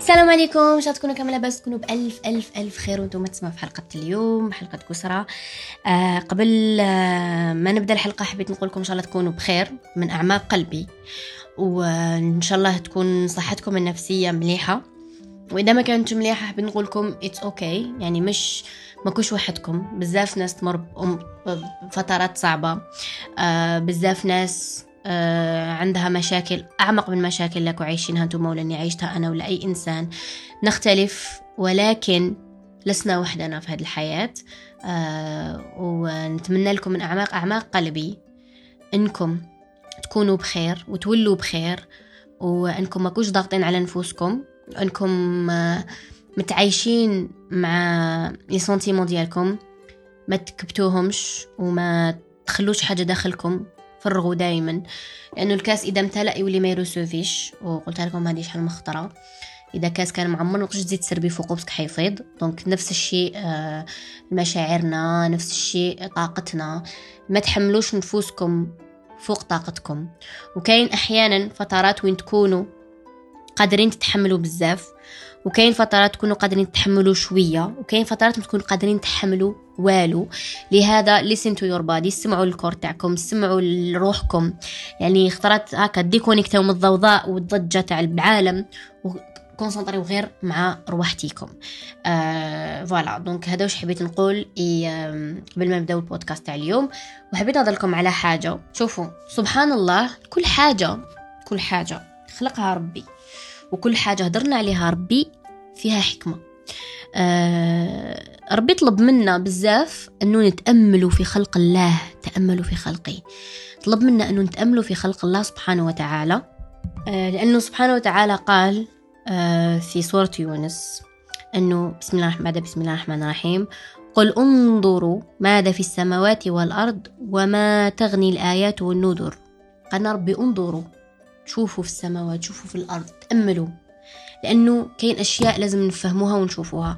السلام عليكم. ان شاء تكونوا كامل لاباس تكونوا بألف ألف ألف خير وأنتم تسمعوا في حلقة اليوم حلقة كسرى. آه قبل آه ما نبدأ الحلقة حبيت نقول لكم إن شاء الله تكونوا بخير من أعماق قلبي. وإن شاء الله تكون صحتكم النفسية مليحة. وإذا ما كانت مليحة حبيت نقول لكم it's okay okay. يعني مش ماكوش وحدكم. بزاف ناس تمر بفترات صعبة. آه بزاف ناس عندها مشاكل أعمق من مشاكل اللي عايشينها أنتم ولا إني عايشتها أنا ولا أي إنسان. نختلف ولكن لسنا وحدنا في هذه الحياة. آه ونتمنى لكم من أعماق أعماق قلبي إنكم تكونوا بخير وتولوا بخير وإنكم ما كوش ضاغطين على نفوسكم. إنكم آه متعايشين مع لي ديالكم. ما تكبتوهمش وما تخلوش حاجة داخلكم. فرغوا دائما لأنه الكاس إذا امتلأ يولي ما يروسوفيش وقلت لكم هذه شحال مخطره إذا كاس كان معمر ما تزيد تسربي فوقه بس حيفيض. donc نفس الشيء آه مشاعرنا نفس الشيء طاقتنا. ما تحملوش نفوسكم فوق طاقتكم. وكاين أحيانا فترات وين تكونوا قادرين تتحملوا بزاف. وكاين فترات تكونوا قادرين تحملوا شوية وكاين فترات ما تكونوا قادرين تحملوا والو. لهذا listen to your body سمعوا ال corps تاعكم سمعوا لروحكم يعني اخترت هكا ديكونيكتاو من الضوضاء والضجة تاع العالم كونسنطريو غير مع روحتيكم. آه voilà donc هذا واش حبيت نقول قبل ما نبداو البودكاست تاع اليوم وحبيت نهضرلكم على حاجة. شوفوا سبحان الله كل حاجة كل حاجة خلقها ربي. وكل حاجة هدرنا عليها ربي فيها حكمة. آه ربي طلب منا بزاف أنه نتأملوا في خلق الله تأملوا في خلقه. طلب منا أنه نتأملوا في خلق الله سبحانه وتعالى. آه لأنه سبحانه وتعالى قال آه في سورة يونس أنه بسم الله الرحمن بسم الله الرحمن الرحيم. قل انظروا ماذا في السماوات والأرض وما تغني الآيات والنذر. قال ربي انظروا. شوفوا في السماوات شوفوا في الأرض تأملوا. لأنه كاين أشياء لازم نفهموها ونشوفوها.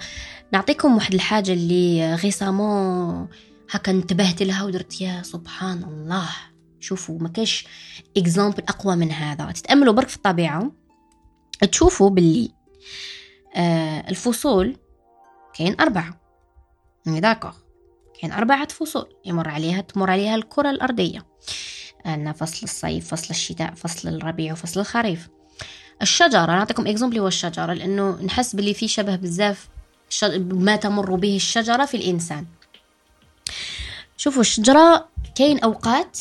نعطيكم واحد الحاجة اللي récemment هكا انتبهت لها ودرت يا سبحان الله. شوفوا ما كاش exemple أقوى من هذا. تتأملوا برك في الطبيعة. تشوفوا باللي آه الفصول كاين أربعة. يعني d'accord كاين أربعة فصول. يمر عليها تمر عليها الكرة الأرضية. عندنا فصل الصيف فصل الشتاء فصل الربيع وفصل الخريف. الشجرة نعطيكم exemple هو الشجرة لأنه نحس باللي في شبه بزاف ما تمر به الشجرة في الإنسان. شوفوا الشجرة كاين أوقات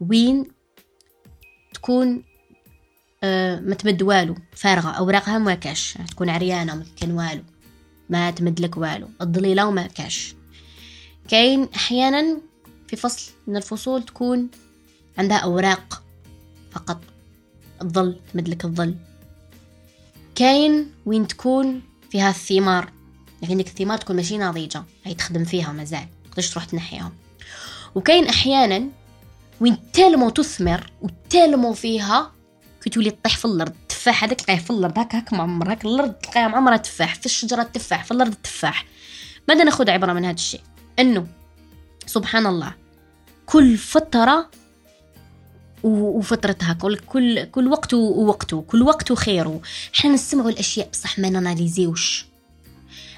وين تكون آه ما تمد والو فارغة أوراقها ما كاش تكون عريانة ما كان والو ما تمد لك والو الضليلة وما كاش. كاين أحيانا في فصل من الفصول تكون عندها أوراق فقط. الظل تمدلك الظل. كاين وين تكون فيها الثمار. لكن ديك الثمار تكون ماشي ناضجة هي تخدم فيها مازال تقدرش تروح تنحيها وكاين أحيانا وين تالمو تثمر وتالمو فيها كي تولي تطيح في الأرض التفاح هذاك تلقاه في الأرض هكا هكا معمر هكا الأرض تلقاها معمرة تفاح. في الشجرة التفاح في الأرض التفاح ماذا ناخذ عبرة من هذا الشيء؟ أنه سبحان الله كل فترة وفترتها. كل كل كل وقت ووقته كل وقت وخيره حنا نسمعوا الأشياء بصح ما ناناليزيوش.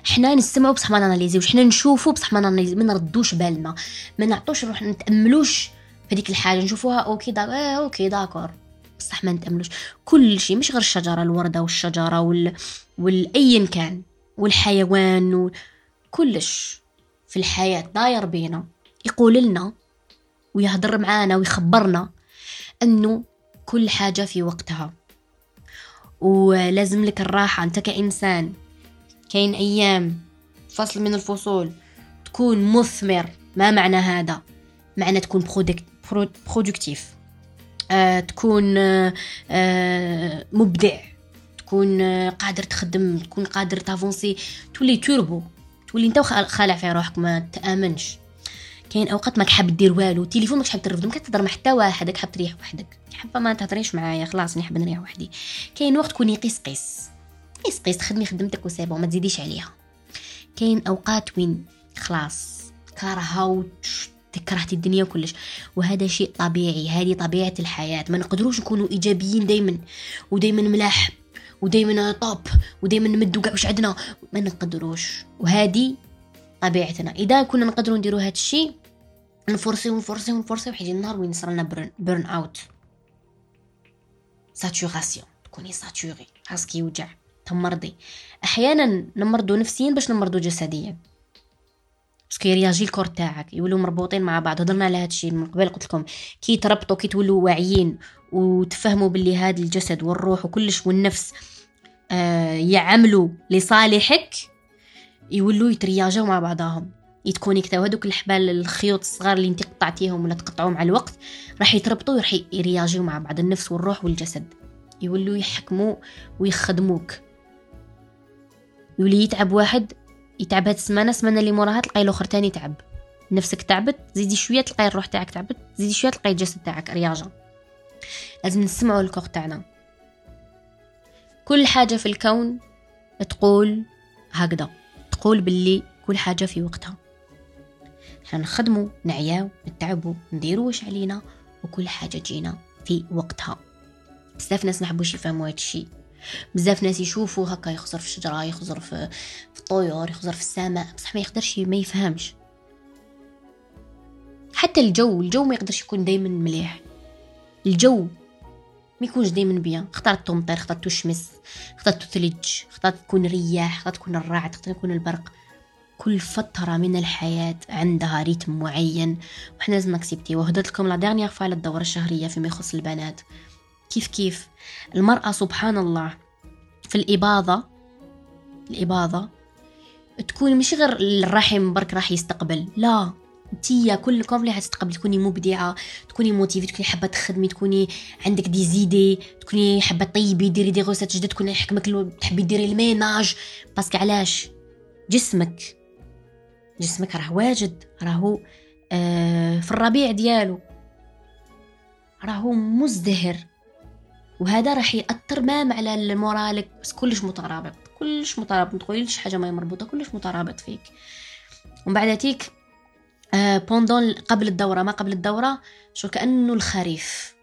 حنا نسمعوا بصح ما ناناليزيوش. حنا نشوفوا بصح ما ما نردوش بالنا. ما نعطوش روح نتأملوش هذيك الحاجة. نشوفوها okay دا آه okay d'accord. بصح ما نتأملوش. كل شيء مش غير الشجرة الوردة والشجرة وال والايا كان. والحيوان. كلش في الحياة داير بينا. يقول لنا ويهضر معانا ويخبرنا. أنه كل حاجة في وقتها. ولازم لك الراحة. أنت كإنسان كاين أيام فصل من الفصول تكون مثمر. ما معنى هذا؟ معنى تكون برودكتيف آه تكون آه آه مبدع. تكون قادر تخدم تكون قادر ت avancer. تولي توربو تولي أنت خالع في روحك. ما تأمنش. كاين أوقات ماك حاب دير والو التليفون ماكش حاب ترفدو ماك تهضر مع حتى واحد حاب تريح وحدك. حابة ما تهضريش معايا خلاص نحب نريح وحدي. كاين وقت كوني قيس قيس قيس قيس خدمي خدمتك و c'est bon ما تزيديش عليها. كاين أوقات وين خلاص كارهه كرهتي الدنيا كلش. وهذا شيء طبيعي هذه طبيعة الحياة. ما نقدروش نكونوا إيجابيين دائما ودائما ملاح ودائما top ودائما نمدوا كاع واش عندنا. ما نقدروش. وهذه طبيعتنا. إذا كنا نقدروا نديروا هذا الشيء نفرسيو نفرسيو نفرسيو حيجي النهار وين يصرى لنا burn, burn out saturation تكوني saturée راسك يوجع تمرضي. أحيانا نمرضوا نفسيا باش نمرضوا جسديا. parce que ي réagir ال corps تاعك. يولوا مربوطين مع بعض. هضرنا على هذا الشيء من قبل. قلت لكم كي تربطوا كي تولوا واعيين وتفهموا باللي هذا الجسد والروح وكلش والنفس آه يعملوا لصالحك. يولوا يترياجوا مع بعضهم. يتكونيكتاو هذوك الحبال الخيوط الصغار اللي انت قطعتيهم ولا تقطعوا مع الوقت راح يتربطوا وراح يرياجيو مع بعض النفس والروح والجسد. يولوا يحكموا ويخدموك. يولي يتعب واحد يتعب هاد السمانة السمانة اللي موراها تلقاي الأخر تاني تعب نفسك تعبت زيدي شوية تلقاي الروح تاعك تعبت زيدي شوية تلقاي الجسد تاعك رياجه لازم نسمعوا الكوغ تاعنا. كل حاجة في الكون تقول هكذا. تقول باللي كل حاجة في وقتها. إحنا نخدمو نعياو نتعبو نديرو واش علينا وكل حاجة تجينا في وقتها. بزاف ناس محبوش يفهموا هذا الشيء بزاف ناس يشوفوا هكا يخزر في الشجرة يخزر في, في الطيور يخزر في السماء. بصح ما يقدرش ما يفهمش. حتى الجو الجو ما يقدرش يكون دايما مليح. الجو ما يكونش دايما بيان. اخترت تمطر اخترت الشمس اخترت ثلج اخترت تكون رياح اخترت تكون الرعد اخترت يكون البرق. كل فترة من الحياة عندها ريتم معين وحنا لازم ن accepter وهدرت لكم la dernière fois الدورة الشهرية فيما يخص البنات. كيف كيف؟ المرأة سبحان الله في الإباضة الإباضة تكون مش غير الرحم برك راح يستقبل. لا. انتيا كلكم اللي حتستقبلي تكوني مبدعة تكوني motivée تكوني حابة تخدمي تكوني عندك des idées تكوني حابة طيبي ديري des recettes جدد تكوني حكمك تحبي ديري ال ménage. parce que علاش؟ جسمك. جسمك راه واجد راهو آه في الربيع ديالو. راهو مزدهر. وهذا راح يأثر مام على المورالك بس كلش مترابط كلش مترابط. ما تقوليش حاجة ما مربوطة كلش مترابط فيك. ومن بعد تيك بوندون قبل الدورة. ما قبل الدورة؟ شو كأنه الخريف.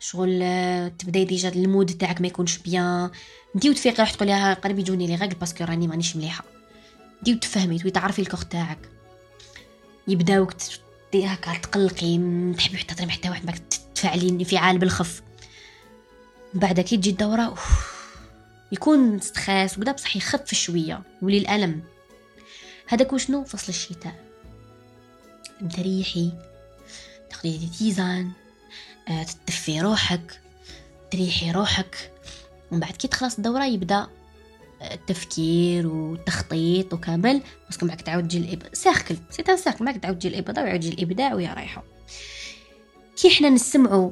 شغل آه تبدأي ديجا المود تاعك ما يكونش بيان. انتي وتفيقي راح تقولي قريب يجوني les règles parce que راني مانيش مليحة. انتي وتفهمي وتعرفي الكوخ تاعك. يبداوك هكا تقلقي تحبي حتى ترمي حتى واحد تفعلي انفعال بالخف. بعد كي تجي الدورة أوف يكون stress وكدا بصح يخف شوية يولي الألم. هذاك وشنو؟ فصل الشتاء. تريحي تاخدي des tisanes آه، تدفي روحك تريحي روحك. ومن بعد كي تخلص الدورة يبدأ آه، التفكير والتخطيط وكامل. parce que معك تعاود تجي الإب cercle c'est un cercle معك تعاود تجي الإبداع ويعاود يجي الإبداع ويا رايحة. كي حنا نسمعوا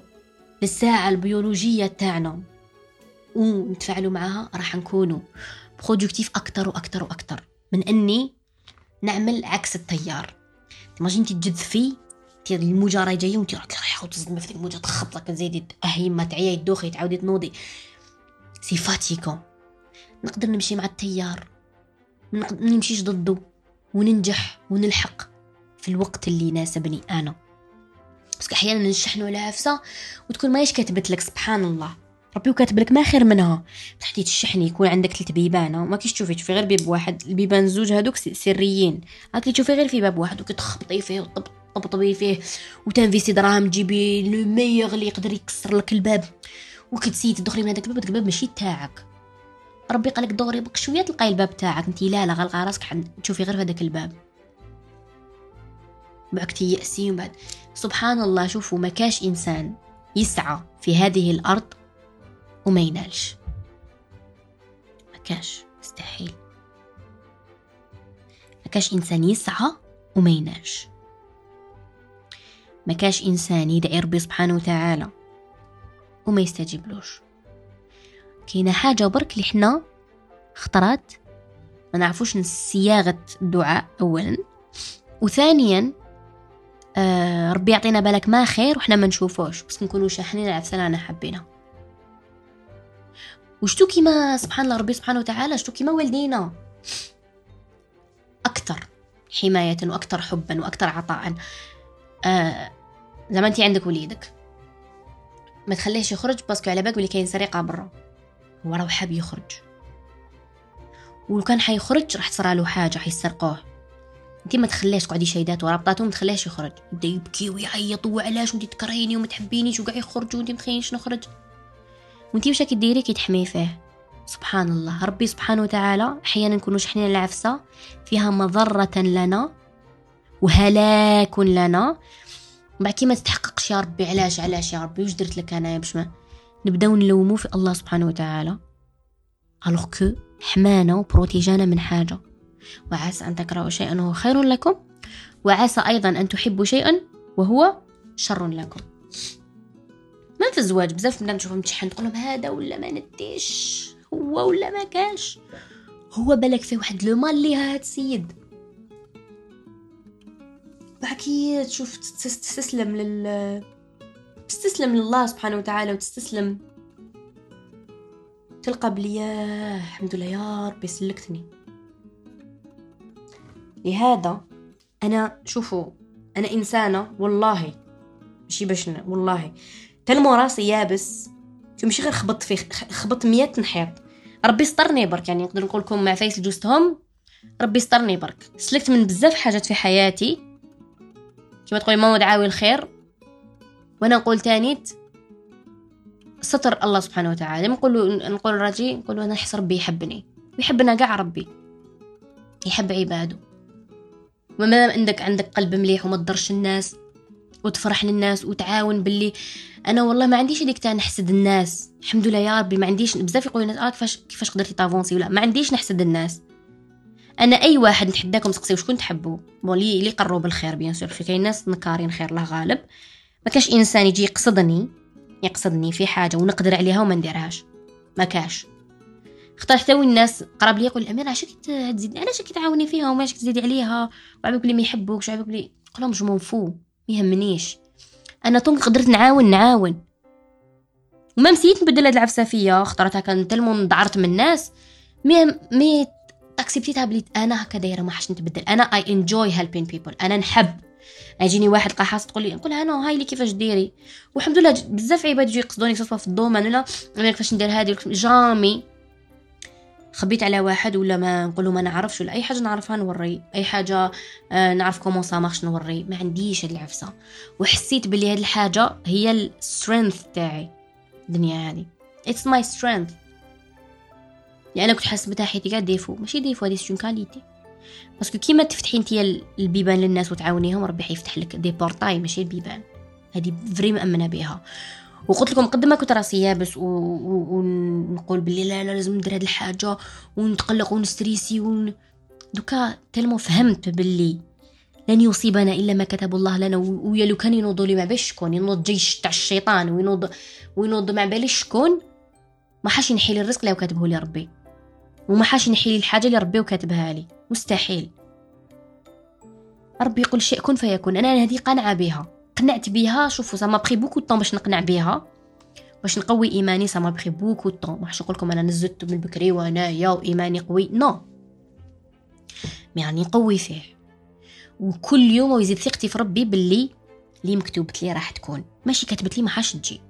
للساعة البيولوجية تاعنا ونتفاعلوا معها راح نكونوا productif أكتر وأكتر وأكتر. من أني نعمل عكس التيار. t'imagines تجذفي تي الموجه راهي جاية وانت رايحه وتصدمي في الموجه تخبط لك زيدي اهي ما تعيا تدوخي تعاودي تنوضي c'est fatigant نقدر نمشي مع التيار ما نمشيش ضده وننجح ونلحق في الوقت اللي يناسبني أنا بس أحيانا نشحنوا العفسه وتكون ماهيش كاتبت لك سبحان الله ربي وكاتب لك ما خير منها. تحتي تشحني يكون عندك ثلاث بيبان وما كيش تشوفي تشوفي غير باب واحد. البيبان زوج هذوك سريين. هاكي تشوفي غير في باب واحد وكتخبطي فيه وتطبطبي فيه وت investi دراهم تجيبي le meilleur اللي يقدر يكسر لك الباب. وكت insisti تدخلي من هذاك الباب داك الباب ماشي تاعك. ربي قالك دوري بك شوية تلقاي الباب تاعك. انت لا لا غلقه راسك تشوفي غير في هذاك الباب. بعد تيأسي وبعد سبحان الله شوفوا ما كاش إنسان يسعى في هذه الأرض وما ينالش. ما كاش مستحيل. ما كاش إنسان يسعى وما ينالش. ما كاش إنسان يدعي ربي سبحانه وتعالى وما يستجيبلوش. كاينة حاجة برك اللي حنا خطرات ما نعرفوش صياغة الدعاء أولا. وثانيا آه ربي يعطينا بالك ما خير وحنا ما نشوفوش. بس نكونوا شاحنين العفسه أنا حابينها وشتو كيما سبحان الله ربي سبحانه وتعالى شتو كيما والدينا. أكثر حماية وأكثر حبا وأكثر عطاء. آه زعما انت عندك وليدك. ما تخليهش يخرج باسكو على بالك بلي كاين سرقة برا. هو راه حاب يخرج. ولو كان حيخرج راح تصرى حاجة حيسرقوه. انت ما تخليش تقعدي شيدات ورابطاتهم ما تخليهش يخرج. يبدا يبكي ويعيط وعلاش وانت تكرهيني وما تحبينيش وكاع يخرج وانت متخيلينش نخرج؟ وانت واش راكي ديري كي فيه. سبحان الله. ربي سبحانه وتعالى أحيانا نكونوا شحنين العفسة فيها مضرة لنا وهلاك لنا. بعد كي ما تتحققش يا ربي علاش علاش يا ربي؟ واش درت لك أنا باش ما نبدأو نلومو في الله سبحانه وتعالى. alors que حمانا و protégé انا من حاجة. وعسى أن تكرهوا شيئا وهو خير لكم. وعسى أيضا أن تحبوا شيئا وهو شر لكم. ما في الزواج بزاف بنات نشوفهم تشحن لهم هذا ولا ما نديش هو ولا ما كاش هو بالك فيه واحد لو مال ليها هاد السيد. بعكي تشوف تستسلم لل تستسلم لله سبحانه وتعالى وتستسلم. تلقى بلي يا الحمد لله يا ربي سلكتني. لهذا أنا شوفوا أنا إنسانة والله ماشي باش والله. تلمو راسي يابس. ماشي غير خبط فيه خبط مية نحيط ربي يسترني برك يعني نقدر نقول لكم مع فايس جوستهم ربي يسترني برك سلكت من بزاف حاجات في حياتي. كما تقولي ماما دعاوي الخير. وأنا نقول تانيت ستر الله سبحانه وتعالى. نقول نقول راجي نقول أنا نحس ربي يحبني. ويحبنا كاع ربي. يحب عباده. وما عندك عندك قلب مليح وما تضرش الناس. وتفرح للناس وتعاون باللي أنا والله ما عنديش هذيك تاع نحسد الناس. الحمد لله يا ربي ما عنديش بزاف يقولوا الناس آه كيفاش كيفاش قدرتي ت avancé ولا ما عنديش نحسد الناس. أنا أي واحد نتحداكم تسقسيو شكون تحبوا bon لي لي قروا بالخير bien sûr كاين ناس نكارين خير الله غالب. ما كاش إنسان يجي يقصدني يقصدني في حاجة ونقدر عليها وما نديرهاش. ما كاش. اختار حتى وين الناس قراب لي يقول الامير علاش تزيد علاش تعاوني فيها؟ وماش تزيدي عليها؟ وعبالك بلي ما يحبوكش وعبالك بلي قولهم جو فو يهمنيش. أنا طونك قدرت نعاون نعاون. وما مسيت نبدل هاد العفسه فيا اخترتها كان تلمون ضعرت من الناس. مي مي اكسبتيتها بلي أنا هكا دايرة ما حاش نتبدل. أنا اي انجوي هيلبين بيبل أنا نحب. يجيني واحد قحاص تقول لي نقول أنا هاي لي كيفاش ديري؟ والحمد لله بزاف عباد يجي يقصدوني في ال domaine ولا كيفاش ندير هادي jamais. خبيت على واحد ولا ما نقول ما نعرفش ولا أي حاجة نعرفها نوري أي حاجة آه نعرف comment ça نوري. ما عنديش هاد العفسة. وحسيت بلي هاد الحاجة هي ال strength تاعي الدنيا هذه it's my strength يعني أنا كنت حاسة بتاع حياتي كاع défaut. ماشي défaut هذه c'est une qualité parce que كيما تفتحي انت البيبان للناس وتعاونيهم ربي حيفتح لك des portails ماشي البيبان. هذه vrai مأمنة بها. وقلت لكم قد ما كنت راسي يابس ونقول باللي لا لا لازم ندير هاد الحاجة ونتقلق ون stressé ون... دوكا tellement فهمت باللي لن يصيبنا إلا ما كتب الله لنا. ويا لو كان ينوضوا لي ما باش شكون ينوض جيش تاع الشيطان وينوض وينوض ما باليش شكون ما حاش ينحي لي الرزق اللي كاتبه لي ربي. وما حاش ينحي لي الحاجة اللي ربي وكاتبها لي. مستحيل. ربي يقول شيء كن فيكون. أنا هذه قنعة بها. قنعت بها. شوفوا سما بخي بوكو طون باش نقنع بها. باش نقوي إيماني سما بخي بوكو طون ما نقول لكم أنا نزلت من بكري وأنايا وإيماني قوي. non يعني نقوي فيه. وكل يوم ويزيد ثقتي في ربي باللي اللي مكتوبت لي راح تكون. ماشي كتبت لي ما حاش تجي.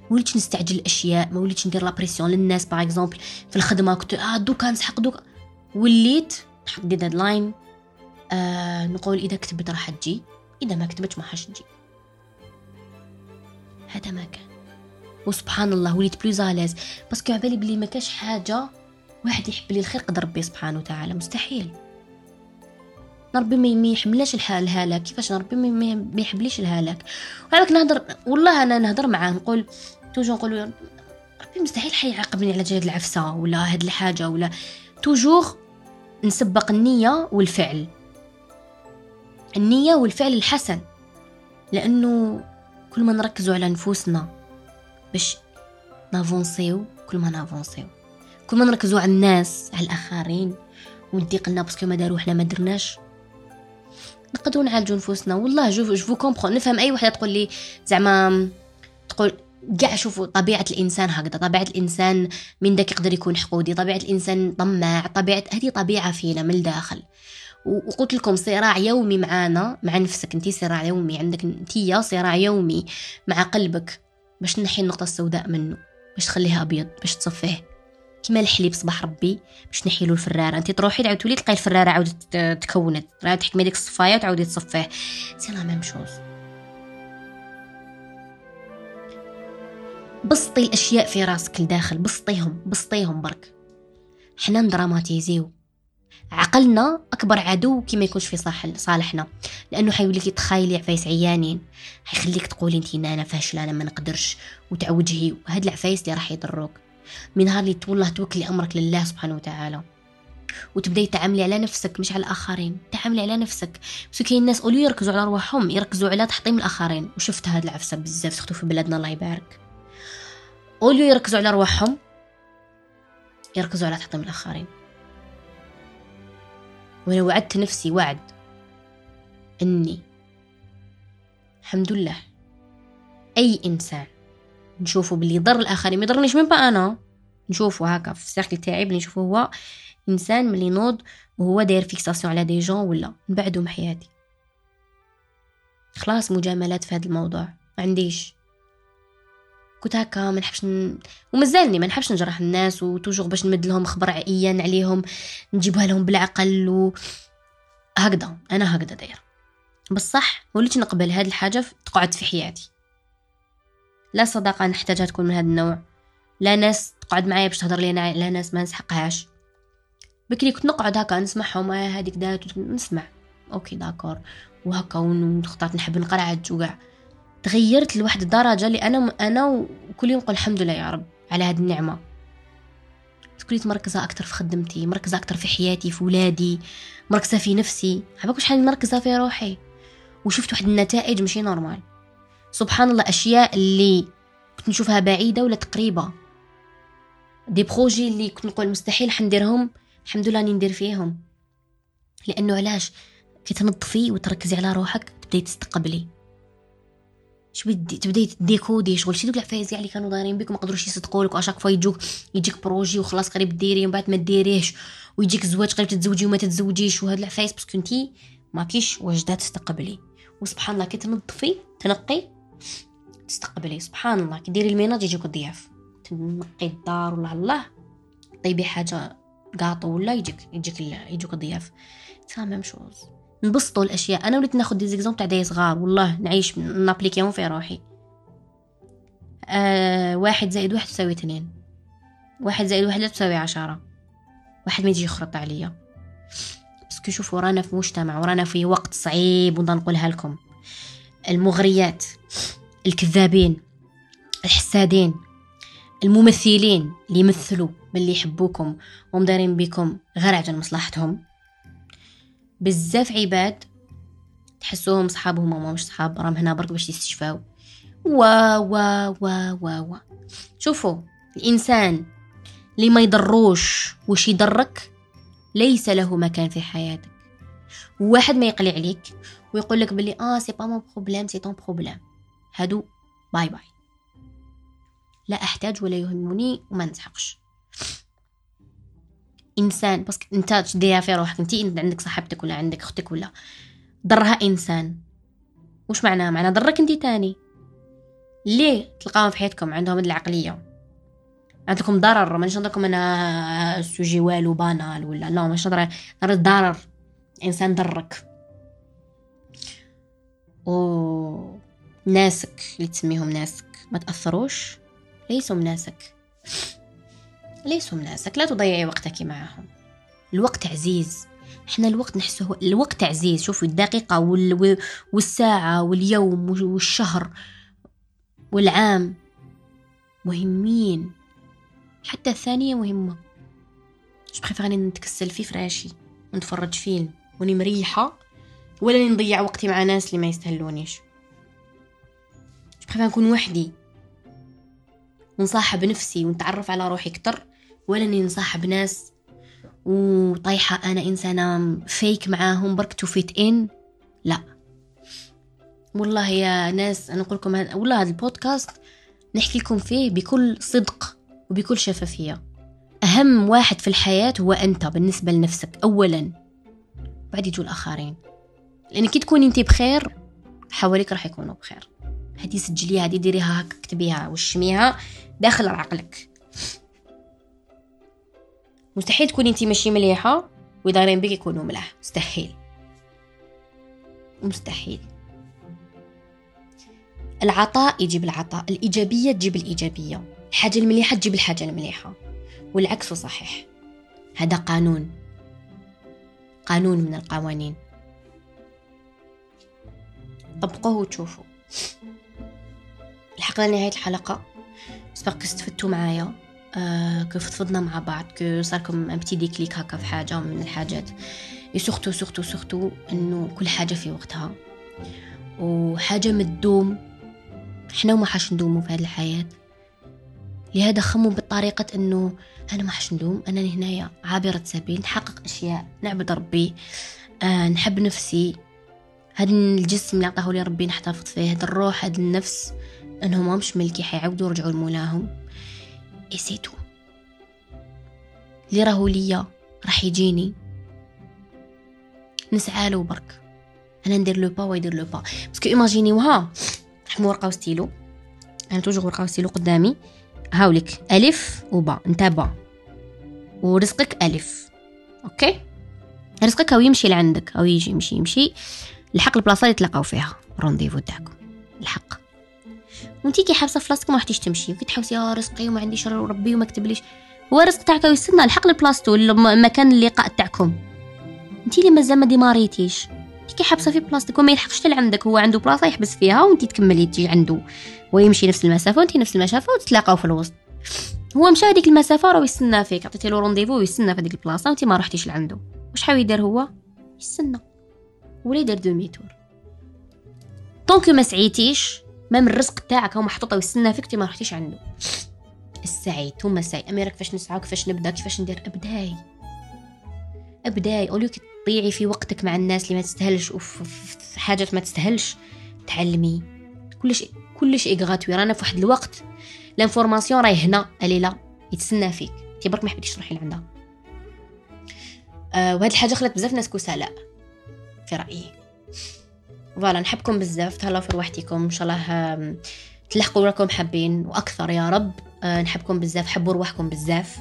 ما وليتش نستعجل الأشياء ما وليتش ندير la pression للناس par exemple في الخدمة كنت آه دوكا نسحق دوكا. وليت نحط des deadlines آه نقول إذا كتبت راح تجي. إذا ما كتبتش ما حاش تجي. هذا ما كان. وسبحان الله وليت plus à l'aise parce que عبالي بلي ما كاش حاجة. واحد يحب لي الخير قدر ربي سبحانه وتعالى. مستحيل. ربي ما يحملش الهلاك. كيفاش ربي ما يحبليش الهلاك؟ وعلاك نهضر والله أنا نهضر معاه نقول toujours نقول ربي مستحيل حيعاقبني على جهد العفسة ولا هاد الحاجة ولا. toujours نسبق النية والفعل. النية والفعل الحسن. لأنه كل ما نركزوا على نفوسنا باش ن avancé و كل ما ن avancé و. كل ما نركزوا على الناس على الآخرين وندي قلنا parce que ما داروا حنا ما درناش. نقدروا نعالجوا نفوسنا. والله je je comprends نفهم أي وحدة تقول لي زعما تقول كاع شوفوا طبيعة الإنسان هكذا. طبيعة الإنسان من داك يقدر يكون حقودي. طبيعة الإنسان طماع. طبيعة هذه طبيعة فينا من الداخل. وقلت لكم صراع يومي معانا مع نفسك انت صراع يومي عندك انت صراع يومي مع قلبك باش تنحي النقطة السوداء منه باش تخليها أبيض باش تصفيه. كيما الحليب صباح ربي باش نحي له الفرارة. انت تروحي تعاود تولي تلقاي الفرارة عاودت تكونت عاود تحكمي ديك الصفاية وتعاودي تصفيه. c'est la même chose. بسطي الأشياء في راسك لداخل بسطيهم بسطيهم برك. حنا نdramatisiو. عقلنا أكبر عدو كي ما يكونش في صالحنا. لأنه حيوليك تخايلي عفايس عيانين. حيخليك تقولي انت أنا فاشلة أنا ما نقدرش وتعوجهي. وهاد العفايس اللي راح يضروك. من نهار اللي والله توكلي أمرك لله سبحانه وتعالى. وتبداي تعاملي على نفسك مش على الآخرين. تعاملي على نفسك. parce que كاين الناس اوليو يركزوا على رواحهم يركزوا على تحطيم الآخرين. وشفت هاد العفسة بزاف surtout في بلادنا الله يبارك. اوليو يركزوا على رواحهم يركزوا على تحطيم الآخرين. وأنا وعدت نفسي وعد إني الحمد لله أي إنسان نشوفه باللي يضر الآخرين ما يضرنيش من با أنا نشوفه هكا في ال cercle تاعي بلي نشوفه هو إنسان ملي ينوض وهو داير fixation على des gens ولا نبعدو من حياتي. خلاص مجاملات في هذا الموضوع ما عنديش كنت هكا ما نحبش ن... ومازالني ما نحبش نجرح الناس و toujours باش نمد لهم خبر عيان عليهم نجيبها لهم بالعقل و هكذا أنا هكذا داير بصح وليت نقبل هاد الحاجة تقعد في حياتي. لا صداقة نحتاجها تكون من هذا النوع. لا ناس تقعد معايا باش تهضر لي لا ناس ما نسحقهاش. بكري كنت نقعد هكا نسمعهم آه، هذيك دات نسمع. OK d'accord. وهكا ونختار نحب نقرعج وكاع تغيرت لواحد الدرجة اللي أنا أنا وكل يوم نقول الحمد لله يا رب على هذه النعمة. كليت مركزة أكتر في خدمتي مركزة أكتر في حياتي في ولادي مركزة في نفسي. عباك شحال مركزة في روحي؟ وشفت واحد النتائج ماشي normal. سبحان الله أشياء اللي كنت نشوفها بعيدة ولا قريبة des projets اللي كنت نقول مستحيل حنديرهم الحمد لله راني ندير فيهم. لأنه علاش؟ كي تنظفي وتركزي على روحك تبداي تستقبلي. بدي تبداي تdécodi شغل. شي دوك العفايس اللي كانوا دايرين بك ما قدروش يصدقوا لك à chaque fois يجوك يجيك projet وخلاص قريب ديريه ومن بعد ما ديريهش. ويجيك الزواج قريب تتزوجي وما تتزوجيش. وهاد العفايس parce que انتي ما كيش واجده تستقبلي. وسبحان الله كي تنظفي تنقي تستقبلي. سبحان الله كي ديري ال ménage يجيك الضياف. تنقي الدار ولا الله. طيبي حاجة قاطو ولا يجيك يجيك يجيك الضياف. même chose نبسطوا الأشياء. أنا وليت ناخذ دي زيكزوم تاع des صغار والله نعيش نappliquiهم في روحي. آه واحد زائد واحد تساوي اثنين. واحد زائد واحد تساوي عشرة. واحد ما يجي يخرط عليا. بس شوفوا رانا في مجتمع ورانا في وقت صعيب ونقولها لكم. المغريات الكذابين الحسادين الممثلين اللي يمثلوا باللي يحبوكم ومدارين بكم غير عشان مصلحتهم. بزاف عباد تحسوهم صحابهم وما مش صحاب راهم هنا برك باش يستشفاو. و و و و و شوفوا الإنسان اللي ما يضروش وش يضرك ليس له مكان في حياتك. واحد ما يقلي عليك ويقول لك بلي آه c'est pas mon problème c'est ton problème هادو bye bye. لا أحتاج ولا يهمني وما نسحقش إنسان. بس أنت تديها في روحك. أنت عندك صاحبتك ولا عندك أختك ولا ضرها إنسان. وش معناه؟ معناه ضرك أنت تاني. ليه تلقاهم في حياتكم؟ عندهم العقلية. عندكم ضرر. مانيش نهضركم أنا سوجي والو بانال ولا لا مانيش نهضر ضرر إنسان ضرك. و ناسك. اللي تسميهم ناسك. ما تأثروش؟ ليسوا ناسك. ليسوا مناسك لا تضيعي وقتك معهم. الوقت عزيز. إحنا الوقت نحسه الوقت عزيز. شوفوا الدقيقة وال... والساعة واليوم والشهر والعام. مهمين. حتى الثانية مهمة. مش بخيف غاني نتكسل في فراشي ونتفرج فيلم وني مريحة ولا نضيع وقتي مع ناس اللي ما يستهلونيش مش بخيف نكون وحدي. ونصاحب نفسي ونتعرف على روحي كتر ولا إني نصاحب ناس. وطايحة أنا إنسانة فيك معاهم برك تو فيت إن لا. والله يا ناس أنا أقول لكم والله هذا البودكاست نحكي لكم فيه بكل صدق وبكل شفافية. أهم واحد في الحياة هو أنت بالنسبة لنفسك اولا. بعد يجوا الآخرين. لأن كي تكوني انت بخير حواليك راح يكونوا بخير. هدي سجليها هدي ديريها هكا اكتبيها وشميها داخل عقلك. مستحيل تكوني انت ماشي مليحة ودايرين بك يكونوا ملاح. مستحيل. مستحيل. العطاء يجيب العطاء الإيجابية تجيب الإيجابية. الحاجة المليحة تجيب الحاجة المليحة. والعكس صحيح. هذا قانون. قانون من القوانين. طبقوه وتشوفوا. لحقنا لنهاية الحلقة. سبق استفدتوا معايا. آه كيف فضفضنا مع بعض كو صاركم ام بتي ديكليك هكا في حاجة من الحاجات. سورتو سورتو سورتو إنه كل حاجة في وقتها. وحاجة متدوم إحنا وما حاش ندومو في هذه الحياة. لهذا خموا بطريقة إنه أنا ما حاش ندوم. أنا هنايا عابرة سبيل نحقق أشياء نعبد ربي. آه نحب نفسي. هذا الجسم اللي عطاه لي ربي نحتفظ فيه. هذا الروح هذا النفس. إنهم مش ملكي حيعودوا يرجعوا لمولاهم. اسيتو اللي راهو ليا راح يجيني. نسعى له برك. أنا ندير لو با ويدير لو با. باسكو ايماجينيوها نحمو ورقة وستيلو. أنا toujours ورقة وستيلو قدامي. هاولك. ألف وبا. أنت با. ورزقك ألف. OK؟ رزقك أو يمشي لعندك أو يجي يمشي يمشي. الحق البلاصة اللي تلقاو فيها. rendez-vous تاعكم. الحق. وانتي كي حابسه في راسك ما حتيش تمشي. وكي تحوسي يا رزقي وما عنديش ربي وما كتبليش هو الرزق تاعك يستنى الحق لبلاصتو مكان اللقاء تاعكم. انتي اللي مازال ما ديماريتيش. كي حابسه في بلاصتك وما يلحقش لعندك هو عنده بلاصة يحبس فيها وانتي تكملي تجي عنده. ويمشي نفس المسافة وانتي نفس المسافة وتتلاقاو في الوسط. هو مشى هذيك المسافة راه يستنى فيك. عطيتي له rendez-vous ويستنى في هذيك البلاصة وانتي ما رحتيش لعنده. واش حاول يدير هو؟ يستنى. ولا يدير demi-tour donc ما سعيتيش ما من الرزق تاعك هو محطوط ويستنى فيك ما رحتيش عنده. السعي ثم السعي. اميره كيفاش نسعى كيفاش نبدأ؟ كيفاش ندير؟ أبداي. أبداي. اوليك تضيعي في وقتك مع الناس اللي ما تستاهلش وفي حاجات ما تستاهلش تعلمي. كلش كلش gratuit رانا في واحد الوقت. l'information راهي هنا. لا. يتسنى فيك. تي برك ما حبيتيش تروحي لعندها. أه وهاد الحاجة خلات بزاف ناس كسلاء في رأيي. voilà نحبكم بزاف. تهلاو في رواحتكم إن شاء الله تلحقوا راكم حابين وأكثر. يا رب أه نحبكم بزاف. حبوا رواحكم بزاف.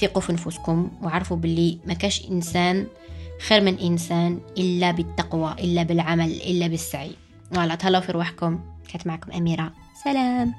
ثقوا في نفوسكم وعرفوا باللي ما كاش إنسان خير من إنسان إلا بالتقوى إلا بالعمل إلا بالسعي. فوالا تهلاو في رواحكم. كانت معكم أميرة. سلام!